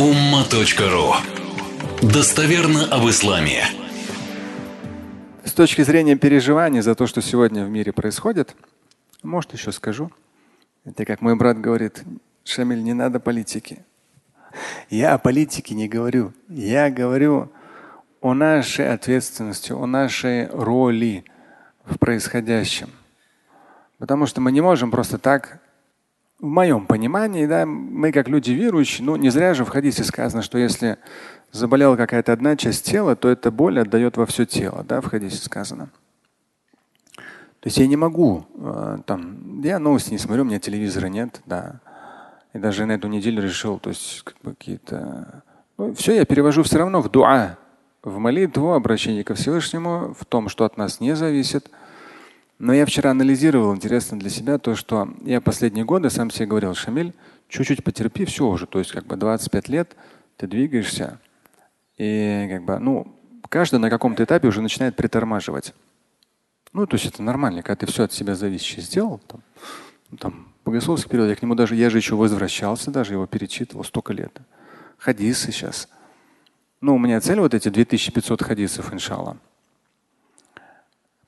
umma.ru Достоверно об исламе. С точки зрения переживаний за то, что сегодня в мире происходит, может, еще скажу. Это как мой брат говорит, Шамиль, не надо политики. Я о политике не говорю. Я говорю о нашей ответственности, о нашей роли в происходящем. Потому что мы не можем просто так, в моем понимании, да, мы как люди верующие, ну не зря же в хадисе сказано, что если заболела какая-то одна часть тела, то эта боль отдает во все тело, да, в хадисе сказано. То есть я не могу, э, там, я новости не смотрю, у меня телевизора нет, да. И даже на эту неделю решил, то есть как бы какие-то… Ну, все я перевожу все равно в дуа, в молитву, обращение ко Всевышнему, в том, что от нас не зависит. Но я вчера анализировал, интересно для себя, то, что я последние годы сам себе говорил, Шамиль, чуть-чуть потерпи, все уже. То есть как бы 25 лет ты двигаешься. И как бы, ну, каждый на каком-то этапе уже начинает притормаживать. Ну, то есть это нормально, когда ты все от себя зависящее сделал. Там, ну, там, богословский период, я к нему даже, я же еще возвращался, даже его перечитывал столько лет. Хадисы сейчас. Ну, у меня цель вот эти 2500 хадисов, иншаллах.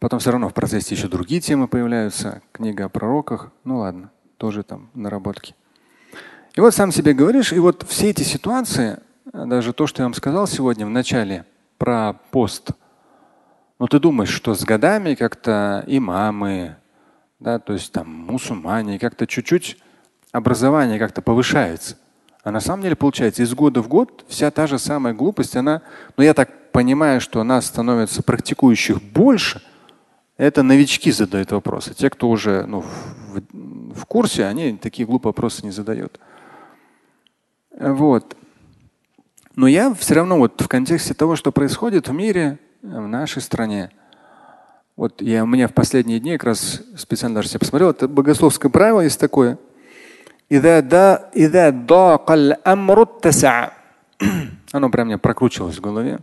Потом все равно в процессе еще другие темы появляются. Книга о пророках. Ну ладно, тоже там наработки. И вот сам себе говоришь, и вот все эти ситуации, даже то, что я вам сказал сегодня в начале про пост, ну ты думаешь, что с годами как-то имамы, да, то есть там мусульмане, как-то чуть-чуть образование как-то повышается. А на самом деле получается из года в год вся та же самая глупость, она, ну я так понимаю, что нас становится практикующих больше – это новички задают вопросы. Те, кто уже ну, в, в курсе, они такие глупые вопросы не задают. Вот. Но я все равно вот в контексте того, что происходит в мире, в нашей стране, вот я, у меня в последние дни как раз специально даже себе посмотрел, это богословское правило есть такое. Оно прям мне прокручивалось в голове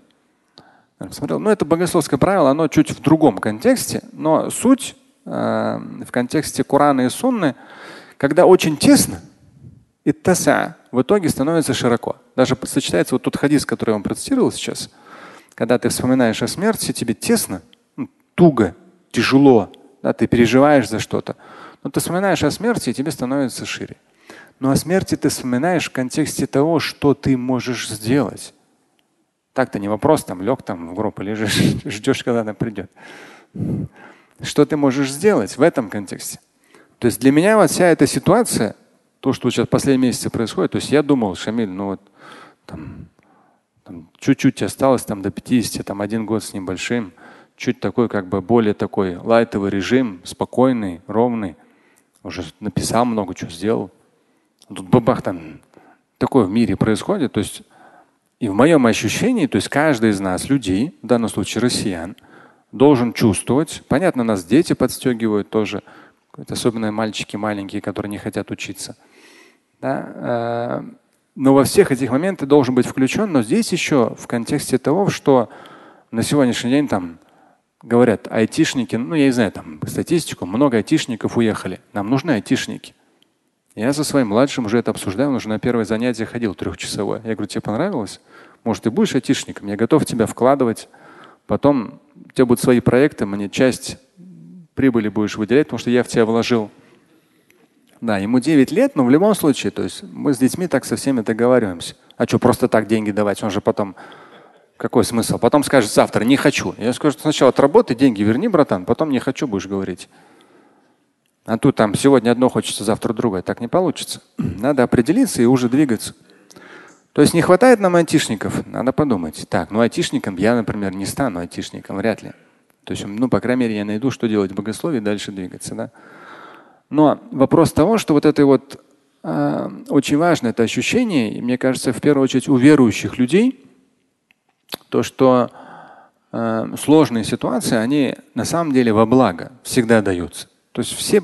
смотрел. Ну, это богословское правило, оно чуть в другом контексте, но суть э, в контексте Корана и Сунны, когда очень тесно, и таса в итоге становится широко. Даже сочетается вот тот хадис, который я вам процитировал сейчас, когда ты вспоминаешь о смерти, тебе тесно, ну, туго, тяжело, да, ты переживаешь за что-то. Но ты вспоминаешь о смерти, и тебе становится шире. Но о смерти ты вспоминаешь в контексте того, что ты можешь сделать. Так-то не вопрос, там лег там в гроб лежишь, ждешь, когда она придет. Что ты можешь сделать в этом контексте? То есть для меня вот вся эта ситуация, то, что сейчас последние месяцы происходит, то есть я думал, Шамиль, ну вот там чуть-чуть осталось там до 50, там один год с небольшим, чуть такой как бы более такой лайтовый режим, спокойный, ровный. Уже написал много чего сделал. Тут бабах там такое в мире происходит. То есть и в моем ощущении, то есть каждый из нас, людей, в данном случае россиян, должен чувствовать, понятно, нас дети подстегивают тоже, особенно мальчики маленькие, которые не хотят учиться. Да? Э, но во всех этих моментах должен быть включен. Но здесь еще в контексте того, что на сегодняшний день там говорят айтишники, ну я не знаю, там статистику, много айтишников уехали. Нам нужны айтишники. Я со своим младшим уже это обсуждал, он уже на первое занятие ходил трехчасовое. Я говорю, тебе понравилось? Может, ты будешь айтишником? Я готов тебя вкладывать. Потом у тебя будут свои проекты, мне часть прибыли будешь выделять, потому что я в тебя вложил. Да, ему 9 лет, но в любом случае, то есть мы с детьми так со всеми договариваемся. А что, просто так деньги давать? Он же потом какой смысл? Потом скажет завтра не хочу. Я скажу, сначала отработай, деньги верни, братан, потом не хочу будешь говорить. А тут там сегодня одно хочется, завтра другое. Так не получится. Надо определиться и уже двигаться. То есть не хватает нам айтишников, надо подумать. Так, ну айтишником я, например, не стану айтишником, вряд ли. То есть, ну, по крайней мере, я найду, что делать в богословии, дальше двигаться. Да? Но вопрос того, что вот это вот э, очень важно, это ощущение, и мне кажется, в первую очередь у верующих людей, то, что э, сложные ситуации, они на самом деле во благо всегда даются. То есть все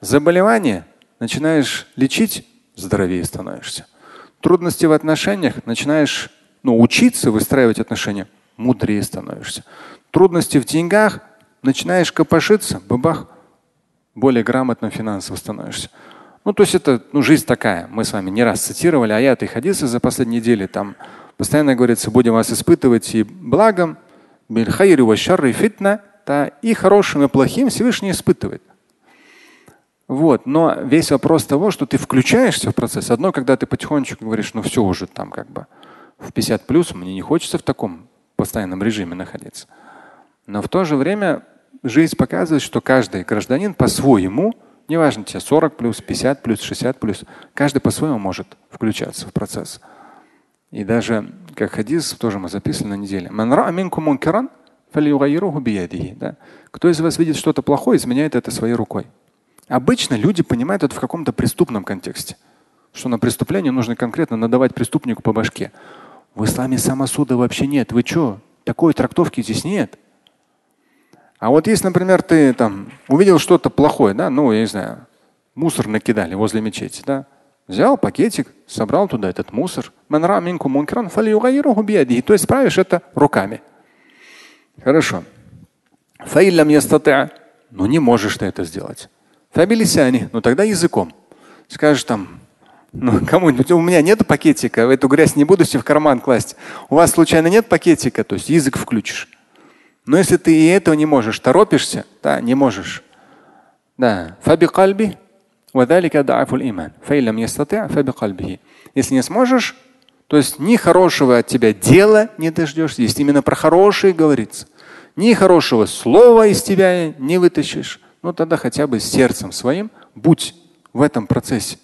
заболевания начинаешь лечить, здоровее становишься трудности в отношениях, начинаешь ну, учиться выстраивать отношения, мудрее становишься. Трудности в деньгах, начинаешь копошиться, бабах, более грамотно финансово становишься. Ну, то есть это ну, жизнь такая. Мы с вами не раз цитировали аяты и хадисы за последние недели. Там постоянно говорится, будем вас испытывать и благом, и хорошим, и плохим Всевышний испытывает. Вот. Но весь вопрос того, что ты включаешься в процесс. Одно, когда ты потихонечку говоришь, ну все уже там как бы в 50 плюс, мне не хочется в таком постоянном режиме находиться. Но в то же время жизнь показывает, что каждый гражданин по-своему, неважно тебе 40 плюс, 50 плюс, 60 плюс, каждый по-своему может включаться в процесс. И даже как хадис тоже мы записали на неделе. Да? Кто из вас видит что-то плохое, изменяет это своей рукой. Обычно люди понимают это в каком-то преступном контексте, что на преступление нужно конкретно надавать преступнику по башке. В исламе самосуда вообще нет. Вы что? Такой трактовки здесь нет. А вот если, например, ты там увидел что-то плохое, да, ну, я не знаю, мусор накидали возле мечети, да, взял пакетик, собрал туда этот мусор. То есть справишь это руками. Хорошо. Но не можешь ты это сделать. Фабилисяни, ну тогда языком. Скажешь там, ну, кому-нибудь, у меня нет пакетика, эту грязь не буду себе в карман класть. У вас случайно нет пакетика, то есть язык включишь. Но если ты и этого не можешь, торопишься, да, не можешь. Да. Фаби кальби, если не сможешь, то есть ни хорошего от тебя дела не дождешься. Здесь именно про хорошее говорится. Ни хорошего слова из тебя не вытащишь ну тогда хотя бы сердцем своим будь в этом процессе.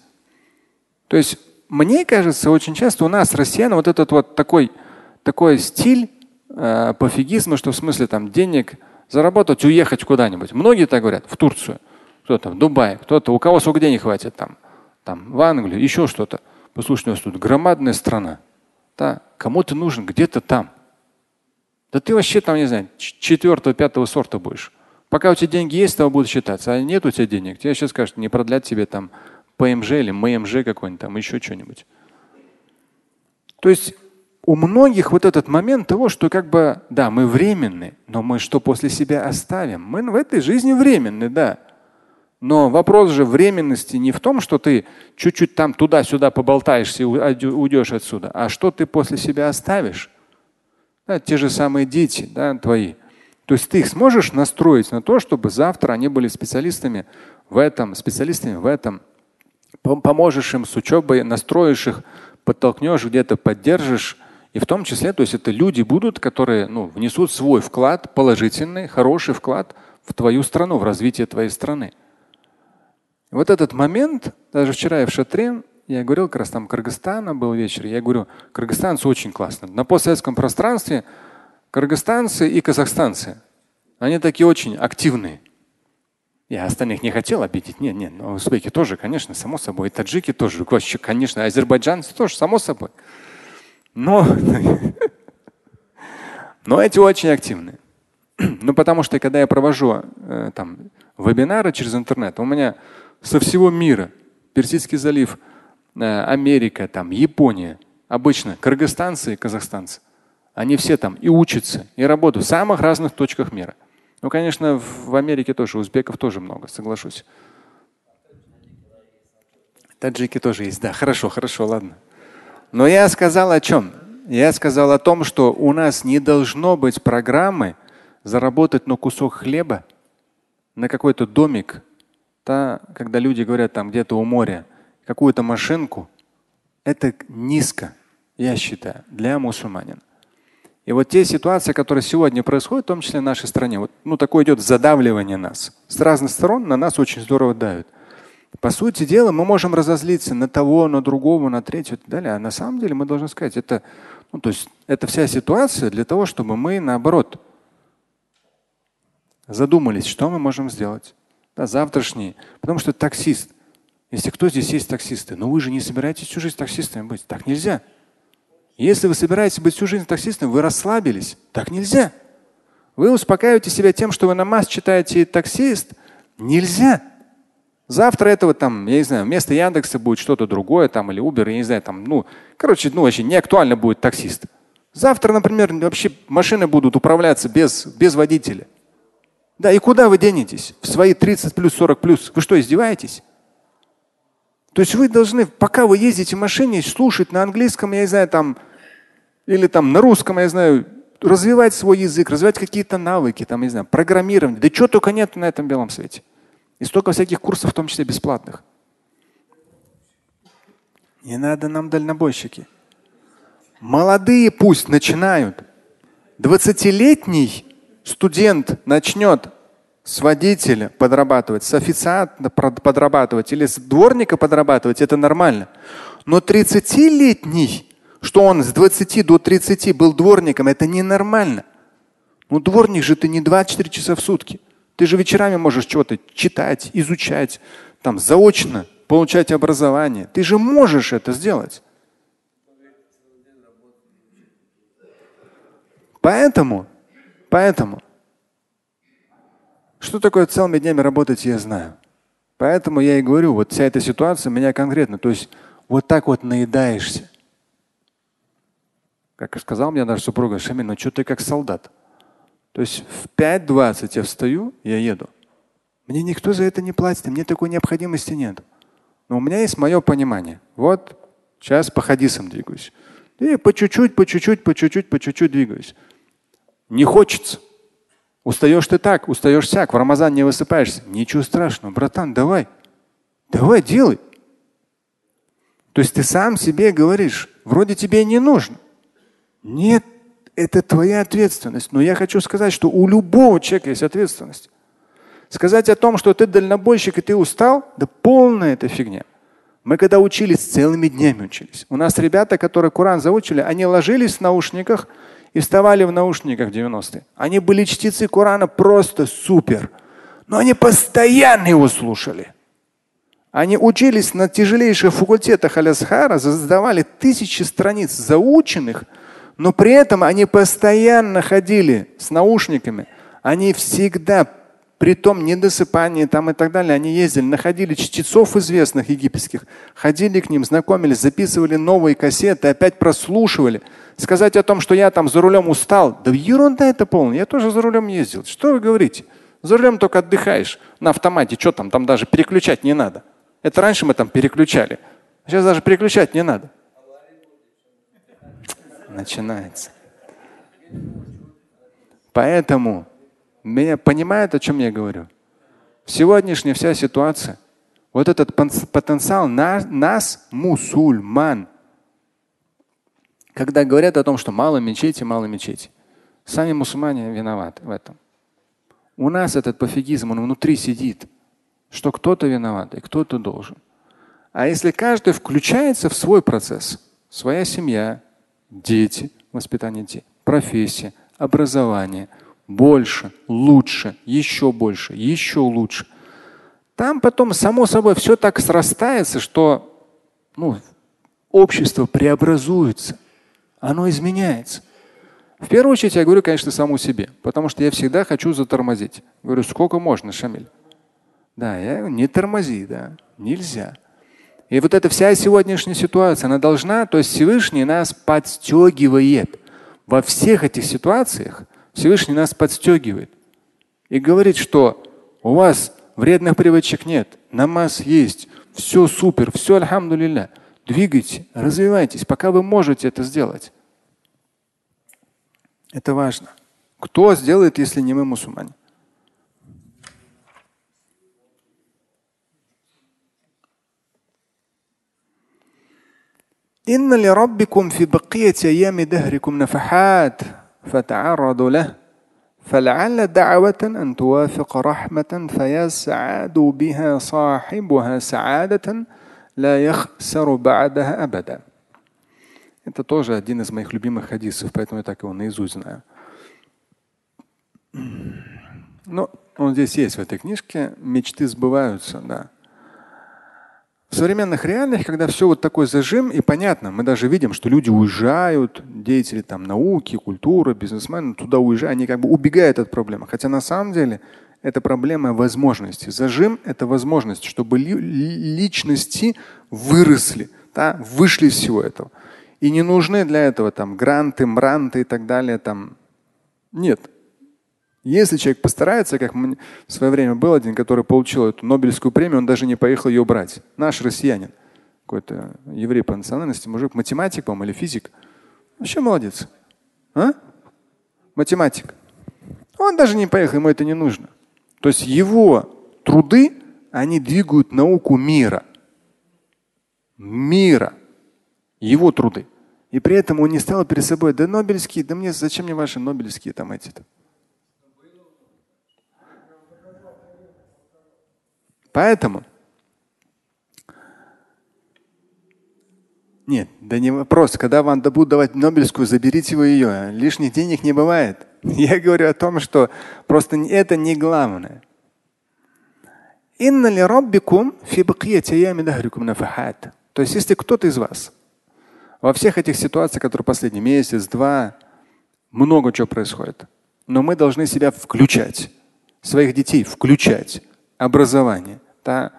То есть мне кажется, очень часто у нас, россиян, вот этот вот такой, такой стиль э, пофигизма, что в смысле там денег заработать, уехать куда-нибудь. Многие так говорят, в Турцию, кто-то в Дубай, кто-то, у кого сколько денег хватит там, там в Англию, еще что-то. Послушай, у нас тут громадная страна. Да, кому ты нужен где-то там. Да ты вообще там, не знаю, четвертого, пятого сорта будешь. Пока у тебя деньги есть, того будут считаться. А нет у тебя денег, тебе сейчас скажут, не продлять тебе там ПМЖ или ММЖ какой-нибудь там, еще что-нибудь. То есть у многих вот этот момент того, что как бы, да, мы временны, но мы что после себя оставим? Мы в этой жизни временны, да. Но вопрос же временности не в том, что ты чуть-чуть там туда-сюда поболтаешься и уйдешь отсюда, а что ты после себя оставишь. Да, те же самые дети да, твои. То есть ты их сможешь настроить на то, чтобы завтра они были специалистами в этом, специалистами в этом. Поможешь им с учебой, настроишь их, подтолкнешь, где-то поддержишь. И в том числе, то есть это люди будут, которые ну, внесут свой вклад, положительный, хороший вклад в твою страну, в развитие твоей страны. Вот этот момент, даже вчера я в Шатре, я говорил, как раз там Кыргызстана был вечер, я говорю, кыргызстанцы очень классно. На постсоветском пространстве Кыргызстанцы и казахстанцы, они такие очень активные. Я остальных не хотел обидеть. Нет, нет, но узбеки тоже, конечно, само собой. И таджики тоже, вообще, конечно, азербайджанцы тоже, само собой. Но, но эти очень активные. Ну, потому что когда я провожу э, там вебинары через интернет, у меня со всего мира, Персидский залив, э, Америка, там, Япония, обычно кыргызстанцы и казахстанцы. Они все там и учатся, и работают в самых разных точках мира. Ну, конечно, в Америке тоже, узбеков тоже много, соглашусь. Таджики тоже есть, да, хорошо, хорошо, ладно. Но я сказал о чем? Я сказал о том, что у нас не должно быть программы заработать на кусок хлеба, на какой-то домик, да, когда люди говорят там где-то у моря, какую-то машинку. Это низко, я считаю, для мусульманина. И вот те ситуации, которые сегодня происходят, в том числе в нашей стране, вот, ну, такое идет задавливание нас. С разных сторон на нас очень здорово давят. По сути дела, мы можем разозлиться на того, на другого, на третьего и так далее. А на самом деле мы должны сказать, это, ну, то есть, это вся ситуация для того, чтобы мы наоборот задумались, что мы можем сделать. Да, завтрашний. Потому что таксист. Если кто здесь есть таксисты, но вы же не собираетесь всю жизнь таксистами быть. Так нельзя. Если вы собираетесь быть всю жизнь таксистом, вы расслабились. Так нельзя. Вы успокаиваете себя тем, что вы намаз читаете таксист. Нельзя. Завтра этого там, я не знаю, вместо Яндекса будет что-то другое там или Uber, я не знаю, там, ну, короче, ну вообще не актуально будет таксист. Завтра, например, вообще машины будут управляться без, без водителя. Да, и куда вы денетесь? В свои 30 плюс 40 плюс. Вы что, издеваетесь? То есть вы должны, пока вы ездите в машине, слушать на английском, я не знаю, там, или там на русском, я знаю, развивать свой язык, развивать какие-то навыки, там, не знаю, программирование. Да чего только нет на этом белом свете. И столько всяких курсов, в том числе бесплатных. Не надо нам дальнобойщики. Молодые пусть начинают. 20-летний студент начнет с водителя подрабатывать, с официанта подрабатывать или с дворника подрабатывать, это нормально. Но 30-летний, что он с 20 до 30 был дворником, это ненормально. Ну дворник же ты не 24 часа в сутки. Ты же вечерами можешь что-то читать, изучать, там заочно получать образование. Ты же можешь это сделать. Поэтому, поэтому, что такое целыми днями работать, я знаю. Поэтому я и говорю, вот вся эта ситуация меня конкретно, то есть вот так вот наедаешься. Как сказал мне даже супруга, Шамиль, ну что ты как солдат? То есть в 5.20 я встаю, я еду. Мне никто за это не платит, мне такой необходимости нет. Но у меня есть мое понимание. Вот сейчас по хадисам двигаюсь. И по чуть-чуть, по чуть-чуть, по чуть-чуть, по чуть-чуть двигаюсь. Не хочется. Устаешь ты так, устаешь сяк, в Рамазан не высыпаешься. Ничего страшного, братан, давай. Давай, делай. То есть ты сам себе говоришь, вроде тебе не нужно. Нет, это твоя ответственность. Но я хочу сказать, что у любого человека есть ответственность. Сказать о том, что ты дальнобойщик и ты устал, да полная это фигня. Мы когда учились, целыми днями учились. У нас ребята, которые Коран заучили, они ложились в наушниках, и вставали в наушниках 90-е. Они были чтецы Корана просто супер. Но они постоянно его слушали. Они учились на тяжелейших факультетах Алясхара, задавали тысячи страниц заученных, но при этом они постоянно ходили с наушниками. Они всегда, при том недосыпании там и так далее, они ездили, находили чтецов известных египетских, ходили к ним, знакомились, записывали новые кассеты, опять прослушивали сказать о том, что я там за рулем устал, да ерунда это полная. Я тоже за рулем ездил. Что вы говорите? За рулем только отдыхаешь на автомате. Что там? Там даже переключать не надо. Это раньше мы там переключали. Сейчас даже переключать не надо. Начинается. Поэтому меня понимают, о чем я говорю. Сегодняшняя вся ситуация, вот этот потенциал нас, нас мусульман, когда говорят о том, что мало мечети, мало мечети. Сами мусульмане виноваты в этом. У нас этот пофигизм, он внутри сидит, что кто-то виноват и кто-то должен. А если каждый включается в свой процесс, своя семья, дети, воспитание детей, профессия, образование, больше, лучше, еще больше, еще лучше. Там потом само собой все так срастается, что ну, общество преобразуется оно изменяется. В первую очередь я говорю, конечно, саму себе, потому что я всегда хочу затормозить. Говорю, сколько можно, Шамиль? Да, я говорю, не тормози, да, нельзя. И вот эта вся сегодняшняя ситуация, она должна, то есть Всевышний нас подстегивает. Во всех этих ситуациях Всевышний нас подстегивает. И говорит, что у вас вредных привычек нет, намаз есть, все супер, все альхамдулилля. Двигайте, развивайтесь, пока вы можете это сделать. Это важно. Кто сделает, если не мы мусульмане? إن لربكم في بقية أيام دهركم نفحات فتعرضوا له فلعل دعوة أن توافق رحمة فيسعد بها صاحبها سعادة لا يخسر بعدها أبدا. Это тоже один из моих любимых хадисов, поэтому я так его наизусть знаю. Но он здесь есть в этой книжке. Мечты сбываются, да. В современных реалиях, когда все вот такой зажим, и понятно, мы даже видим, что люди уезжают, деятели там науки, культуры, бизнесмены туда уезжают, они как бы убегают от проблемы. Хотя на самом деле это проблема возможности. Зажим – это возможность, чтобы личности выросли, да, вышли из всего этого. И не нужны для этого там гранты, мранты и так далее. Там. Нет. Если человек постарается, как в свое время был один, который получил эту Нобелевскую премию, он даже не поехал ее брать. Наш россиянин. какой-то еврей по национальности, мужик, математик, по или физик. Вообще молодец. А? Математик. Он даже не поехал, ему это не нужно. То есть его труды, они двигают науку мира. Мира. Его труды. И при этом он не стал перед собой, да Нобелевские, да мне зачем мне ваши Нобелевские там эти-то. Поэтому Нет, да не вопрос. Когда вам будут давать Нобелевскую, заберите вы ее. Лишних денег не бывает. Я говорю о том, что просто это не главное. Инна ли роббикум фи То есть, если кто-то из вас во всех этих ситуациях, которые последний месяц, два, много чего происходит, но мы должны себя включать, своих детей включать, образование. Да?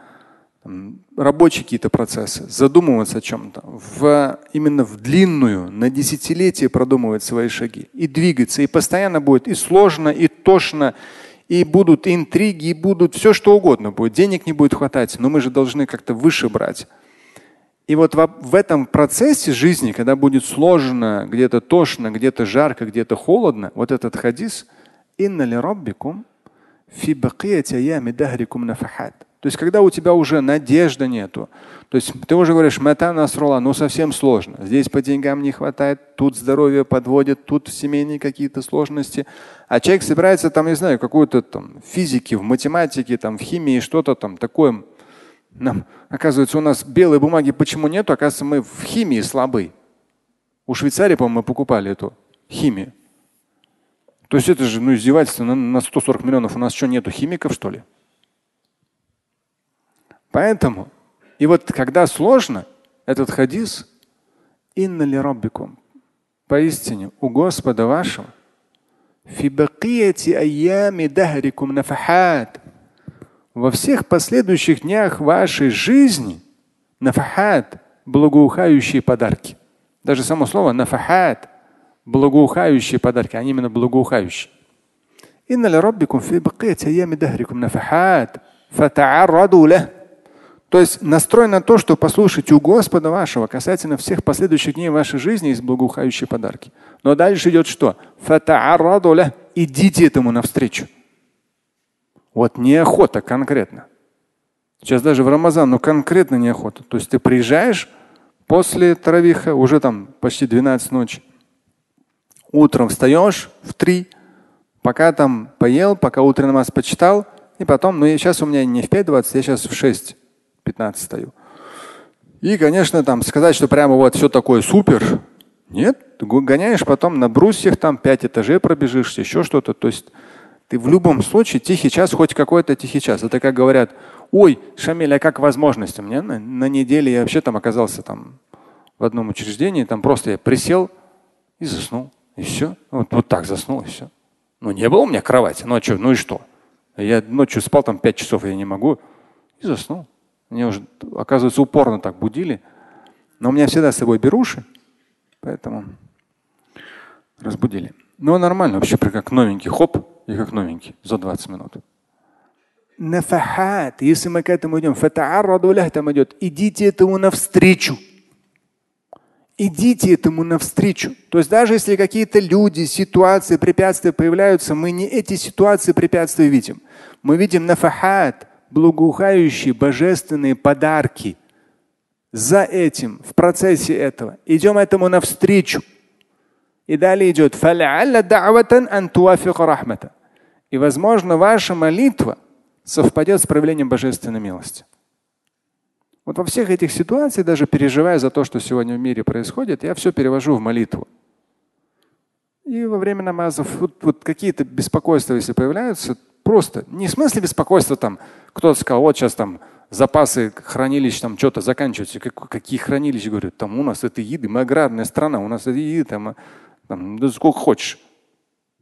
рабочие какие-то процессы, задумываться о чем-то, в, именно в длинную, на десятилетие продумывать свои шаги и двигаться. И постоянно будет и сложно, и тошно, и будут интриги, и будут все что угодно будет. Денег не будет хватать, но мы же должны как-то выше брать. И вот в, этом процессе жизни, когда будет сложно, где-то тошно, где-то жарко, где-то холодно, вот этот хадис, инна ли роббикум фи нафахат. То есть, когда у тебя уже надежды нету, то есть ты уже говоришь, мета насрола, ну совсем сложно. Здесь по деньгам не хватает, тут здоровье подводит, тут семейные какие-то сложности. А человек собирается там, не знаю, какую-то там физики, в математике, там, в химии, что-то там такое. Нам, оказывается, у нас белой бумаги почему нету? Оказывается, мы в химии слабы. У Швейцарии, по-моему, мы покупали эту химию. То есть это же ну, издевательство на, на 140 миллионов. У нас что, нету химиков, что ли? Поэтому, и вот когда сложно, этот хадис, инна ли роббикум, поистине у Господа вашего, во всех последующих днях вашей жизни нафахат благоухающие подарки. Даже само слово нафахат благоухающие подарки, они именно благоухающие. Инна ли роббикум фи бакияти аями дахрикум фата'арраду. То есть настрой на то, что послушайте у Господа вашего касательно всех последующих дней вашей жизни есть благоухающие подарки. Но дальше идет что? Идите этому навстречу. Вот неохота конкретно. Сейчас даже в Рамазан, но конкретно неохота. То есть ты приезжаешь после Таравиха, уже там почти 12 ночи. Утром встаешь в 3, пока там поел, пока утренний намаз почитал, и потом, ну сейчас у меня не в 5.20, я сейчас в 6 15 стою. И, конечно, там сказать, что прямо вот все такое супер, нет, ты гоняешь потом на брусьях, там пять этажей пробежишься, еще что-то. То есть ты в любом случае тихий час, хоть какой-то тихий час. Это как говорят, ой, Шамиль, а как возможность? У меня на, на неделе я вообще там оказался там в одном учреждении, там просто я присел и заснул. И все. Вот, вот так заснул, и все. Ну, не было у меня кровати. Ну, а что, ну и что? Я ночью спал там пять часов, я не могу. И заснул. Мне уже, оказывается, упорно так будили. Но у меня всегда с собой беруши, поэтому разбудили. Но нормально, вообще как новенький, хоп, и как новенький за 20 минут. Нафахат, если мы к этому идем, там идет, идите этому навстречу. Идите этому навстречу. То есть даже если какие-то люди, ситуации, препятствия появляются, мы не эти ситуации, препятствия видим. Мы видим нафахат, благоухающие божественные подарки. За этим, в процессе этого, идем этому навстречу. И далее идет И возможно, ваша молитва совпадет с проявлением божественной милости. Вот во всех этих ситуациях, даже переживая за то, что сегодня в мире происходит, я все перевожу в молитву. И во время намазов вот, вот какие-то беспокойства, если появляются, Просто. Не в смысле беспокойства там. Кто-то сказал, вот сейчас там запасы хранилищ там что-то заканчиваются. Как, какие хранилища? Говорю, там у нас это еды, мы аграрная страна, у нас это еды там, там да сколько хочешь.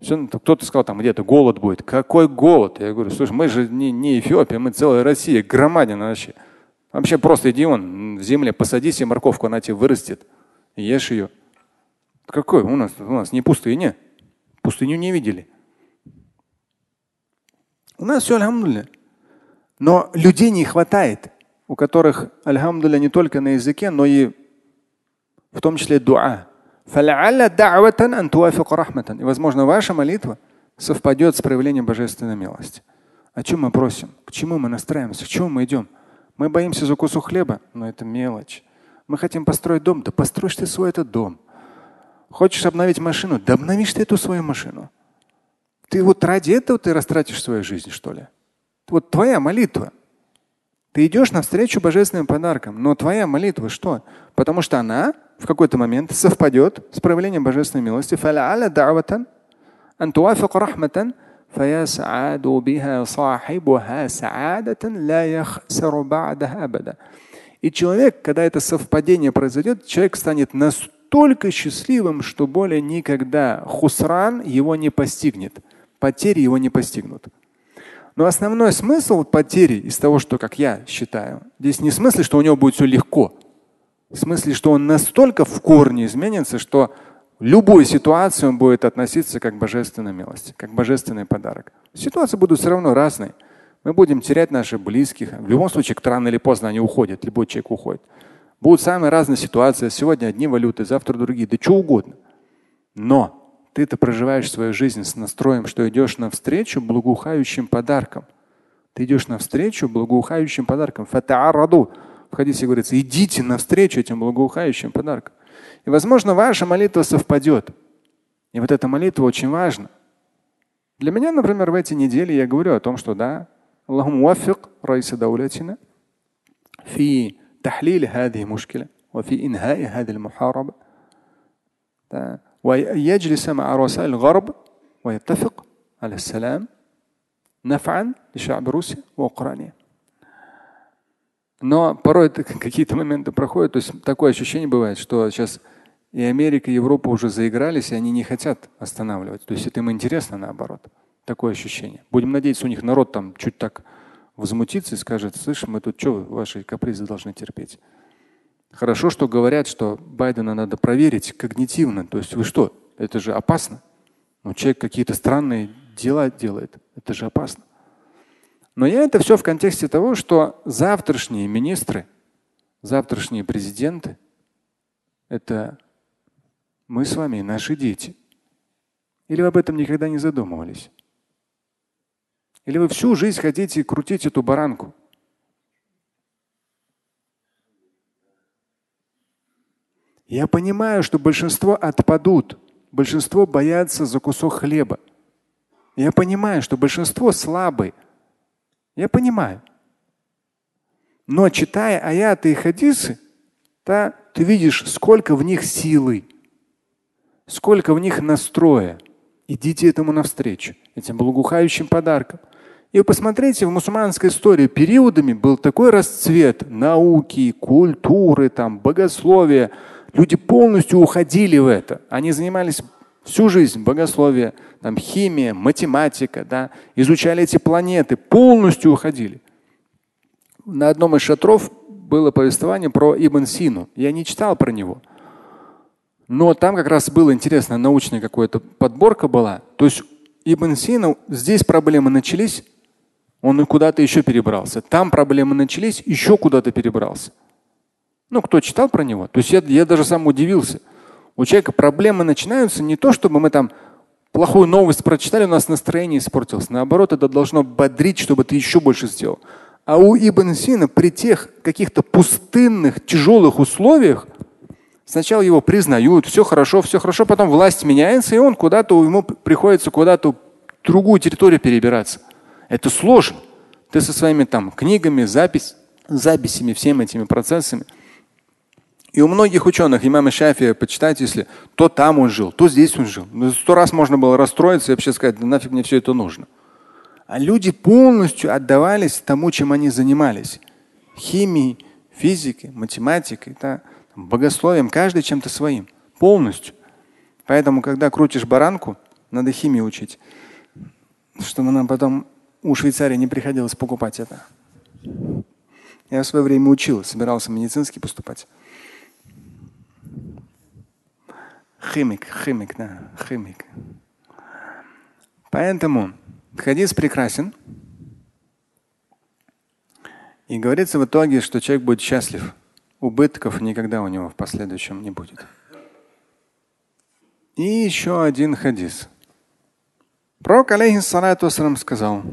Ну, кто-то сказал, там где-то голод будет. Какой голод? Я говорю, слушай, мы же не, не Эфиопия, мы целая Россия, громадина вообще. Вообще просто иди вон в земле, посади себе морковку, она тебе вырастет. Ешь ее. Какой? У нас, у нас не пустыня. Пустыню не видели. У нас все алхамдулля. Но людей не хватает. у которых, альхамдуля, не только на языке, но и в том числе дуа. И, возможно, ваша молитва совпадет с проявлением божественной милости. О чем мы просим? К чему мы настраиваемся? К чему мы идем? Мы боимся за кусок хлеба, но это мелочь. Мы хотим построить дом, да построишь ты свой этот дом. Хочешь обновить машину, да обновишь ты эту свою машину. Ты вот ради этого ты растратишь свою жизнь, что ли? Вот твоя молитва. Ты идешь навстречу божественным подаркам, но твоя молитва что? Потому что она в какой-то момент совпадет с проявлением божественной милости. فيسعد بها صاحبها سعادة لا يخسر بعدها أبدا. И человек, когда это совпадение произойдет, человек станет настолько счастливым, что более никогда хусран его не постигнет, потери его не постигнут. Но основной смысл потери из того, что, как я считаю, здесь не в смысле, что у него будет все легко. В смысле, что он настолько в корне изменится, что в любой ситуации он будет относиться как к божественной милости, как божественный подарок. Ситуации будут все равно разные. Мы будем терять наших близких. В любом случае, рано или поздно они уходят, любой человек уходит. Будут самые разные ситуации. Сегодня одни валюты, завтра другие, да что угодно. Но ты это проживаешь свою жизнь с настроем, что идешь навстречу благоухающим подарком. Ты идешь навстречу благоухающим подарком. Фатаараду. В хадисе говорится, идите навстречу этим благоухающим подаркам. И, возможно, ваша молитва совпадет. И вот эта молитва очень важна. Для меня, например, в эти недели я говорю о том, что да, Аллахум ваффик райса даулятина في تحليل هذه المشكلة وفي إنهاء هذه المحاربة ويجلس مع رؤساء الغرب ويتفق على السلام نفعا لشعب روسيا وأوكرانيا. Но порой какие-то моменты проходят, то есть такое ощущение бывает, что сейчас и Америка, и Европа уже заигрались, и они не хотят останавливать. То есть это им интересно наоборот. Такое ощущение. Будем надеяться, у них народ там чуть так возмутится и скажет, слышь, мы тут что, ваши капризы должны терпеть. Хорошо, что говорят, что Байдена надо проверить когнитивно. То есть вы что? Это же опасно. Но человек какие-то странные дела делает. Это же опасно. Но я это все в контексте того, что завтрашние министры, завтрашние президенты – это мы с вами, наши дети. Или вы об этом никогда не задумывались? Или вы всю жизнь хотите крутить эту баранку? Я понимаю, что большинство отпадут, большинство боятся за кусок хлеба. Я понимаю, что большинство слабые. Я понимаю. Но читая аяты и хадисы, да, ты видишь, сколько в них силы, сколько в них настроя. Идите этому навстречу, этим благоухающим подарком. И вы посмотрите, в мусульманской истории периодами был такой расцвет науки, культуры, там, богословия, Люди полностью уходили в это. Они занимались всю жизнь богословие, там, химия, математика, да, изучали эти планеты, полностью уходили. На одном из шатров было повествование про Ибн Сину. Я не читал про него. Но там как раз было интересно, научная какая-то подборка была. То есть Ибн Сина, здесь проблемы начались, он и куда-то еще перебрался. Там проблемы начались, еще куда-то перебрался. Ну, кто читал про него? То есть я, я даже сам удивился. У человека проблемы начинаются не то, чтобы мы там плохую новость прочитали, у нас настроение испортилось. Наоборот, это должно бодрить, чтобы ты еще больше сделал. А у Ибн Сина при тех каких-то пустынных, тяжелых условиях сначала его признают, все хорошо, все хорошо, потом власть меняется, и он куда-то, ему приходится куда-то другую территорию перебираться. Это сложно. Ты со своими там книгами, запись, записями, всеми этими процессами – и у многих ученых, имама Шафия, почитайте, если то там он жил, то здесь он жил. Ну, сто раз можно было расстроиться и вообще сказать, да нафиг мне все это нужно. А люди полностью отдавались тому, чем они занимались. Химией, физикой, математикой, да, богословием, каждый чем-то своим. Полностью. Поэтому, когда крутишь баранку, надо химию учить, чтобы нам потом у Швейцарии не приходилось покупать это. Я в свое время учил, собирался медицинский поступать. Химик, химик, да, химик. Поэтому хадис прекрасен. И И говорится в итоге, что человек будет счастлив. Убытков никогда у него в последующем не будет. И еще один хадис. Пророк, алейхиссалату сказал,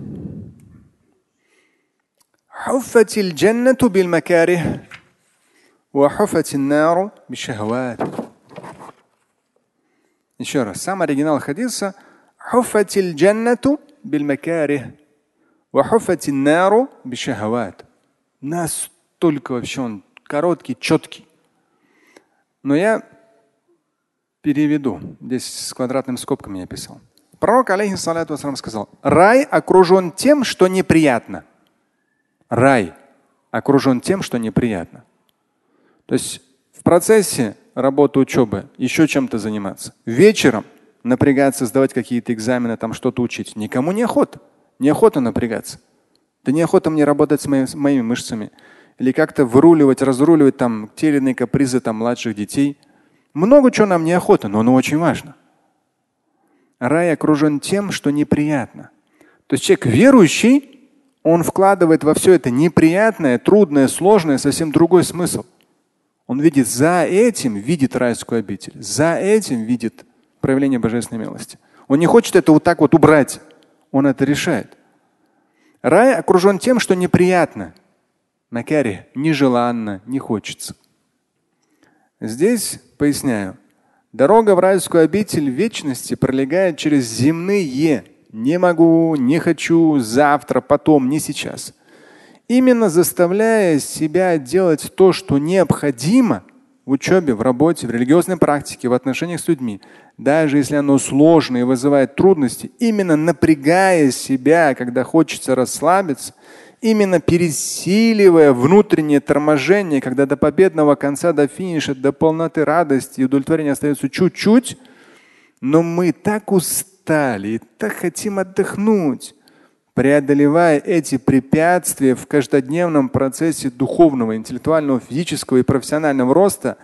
حفت الجنة بالمكاره وحفت النار بالشهوات. еще раз, сам оригинал хадиса Хуфатиль джаннату биль макарих. Вахуфатиль нару бишахават. Настолько вообще он короткий, четкий. Но я переведу. Здесь с квадратным скобками я писал. Пророк, алейхиссалату вассалам, сказал, рай окружен тем, что неприятно. Рай окружен тем, что неприятно. То есть в процессе работы учебы еще чем-то заниматься. Вечером напрягаться, сдавать какие-то экзамены, там что-то учить. Никому не охота. Неохота напрягаться. Да неохота мне работать с, моими, с моими мышцами. Или как-то выруливать, разруливать там те или иные капризы там, младших детей. Много чего нам неохота, но оно очень важно. Рай окружен тем, что неприятно. То есть человек верующий, он вкладывает во все это неприятное, трудное, сложное совсем другой смысл. Он видит за этим, видит райскую обитель, за этим видит проявление божественной милости. Он не хочет это вот так вот убрать, он это решает. Рай окружен тем, что неприятно. Макари, нежеланно, не хочется. Здесь поясняю. Дорога в райскую обитель вечности пролегает через земные «не могу», «не хочу», «завтра», «потом», «не сейчас». Именно заставляя себя делать то, что необходимо в учебе, в работе, в религиозной практике, в отношениях с людьми, даже если оно сложно и вызывает трудности, именно напрягая себя, когда хочется расслабиться, именно пересиливая внутреннее торможение, когда до победного конца, до финиша, до полноты радости и удовлетворения остается чуть-чуть, но мы так устали и так хотим отдохнуть, преодолевая эти препятствия в каждодневном процессе духовного, интеллектуального, физического и профессионального роста,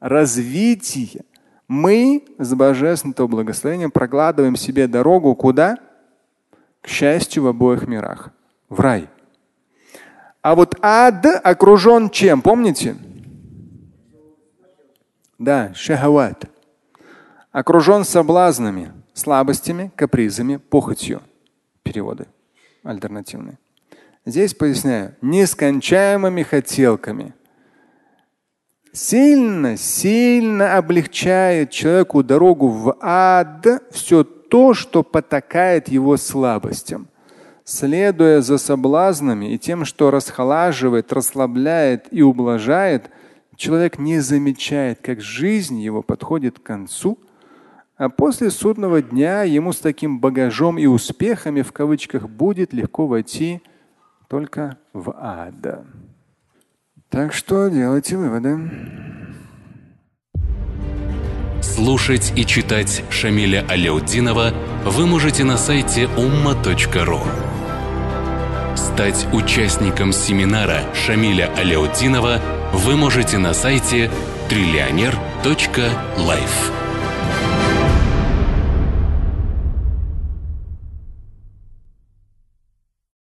развития, мы с божественным благословением прокладываем себе дорогу куда? К счастью в обоих мирах. В рай. А вот ад окружен чем? Помните? Да, шахават. Окружен соблазнами, слабостями, капризами, похотью. Переводы альтернативные. Здесь поясняю, нескончаемыми хотелками. Сильно, сильно облегчает человеку дорогу в ад все то, что потакает его слабостям следуя за соблазнами и тем, что расхолаживает, расслабляет и ублажает, человек не замечает, как жизнь его подходит к концу, а после судного дня ему с таким багажом и успехами в кавычках будет легко войти только в ад. Так что делайте выводы. Слушать и читать Шамиля Аляутдинова вы можете на сайте umma.ru. Стать участником семинара Шамиля Аляутдинова вы можете на сайте триллионер.life.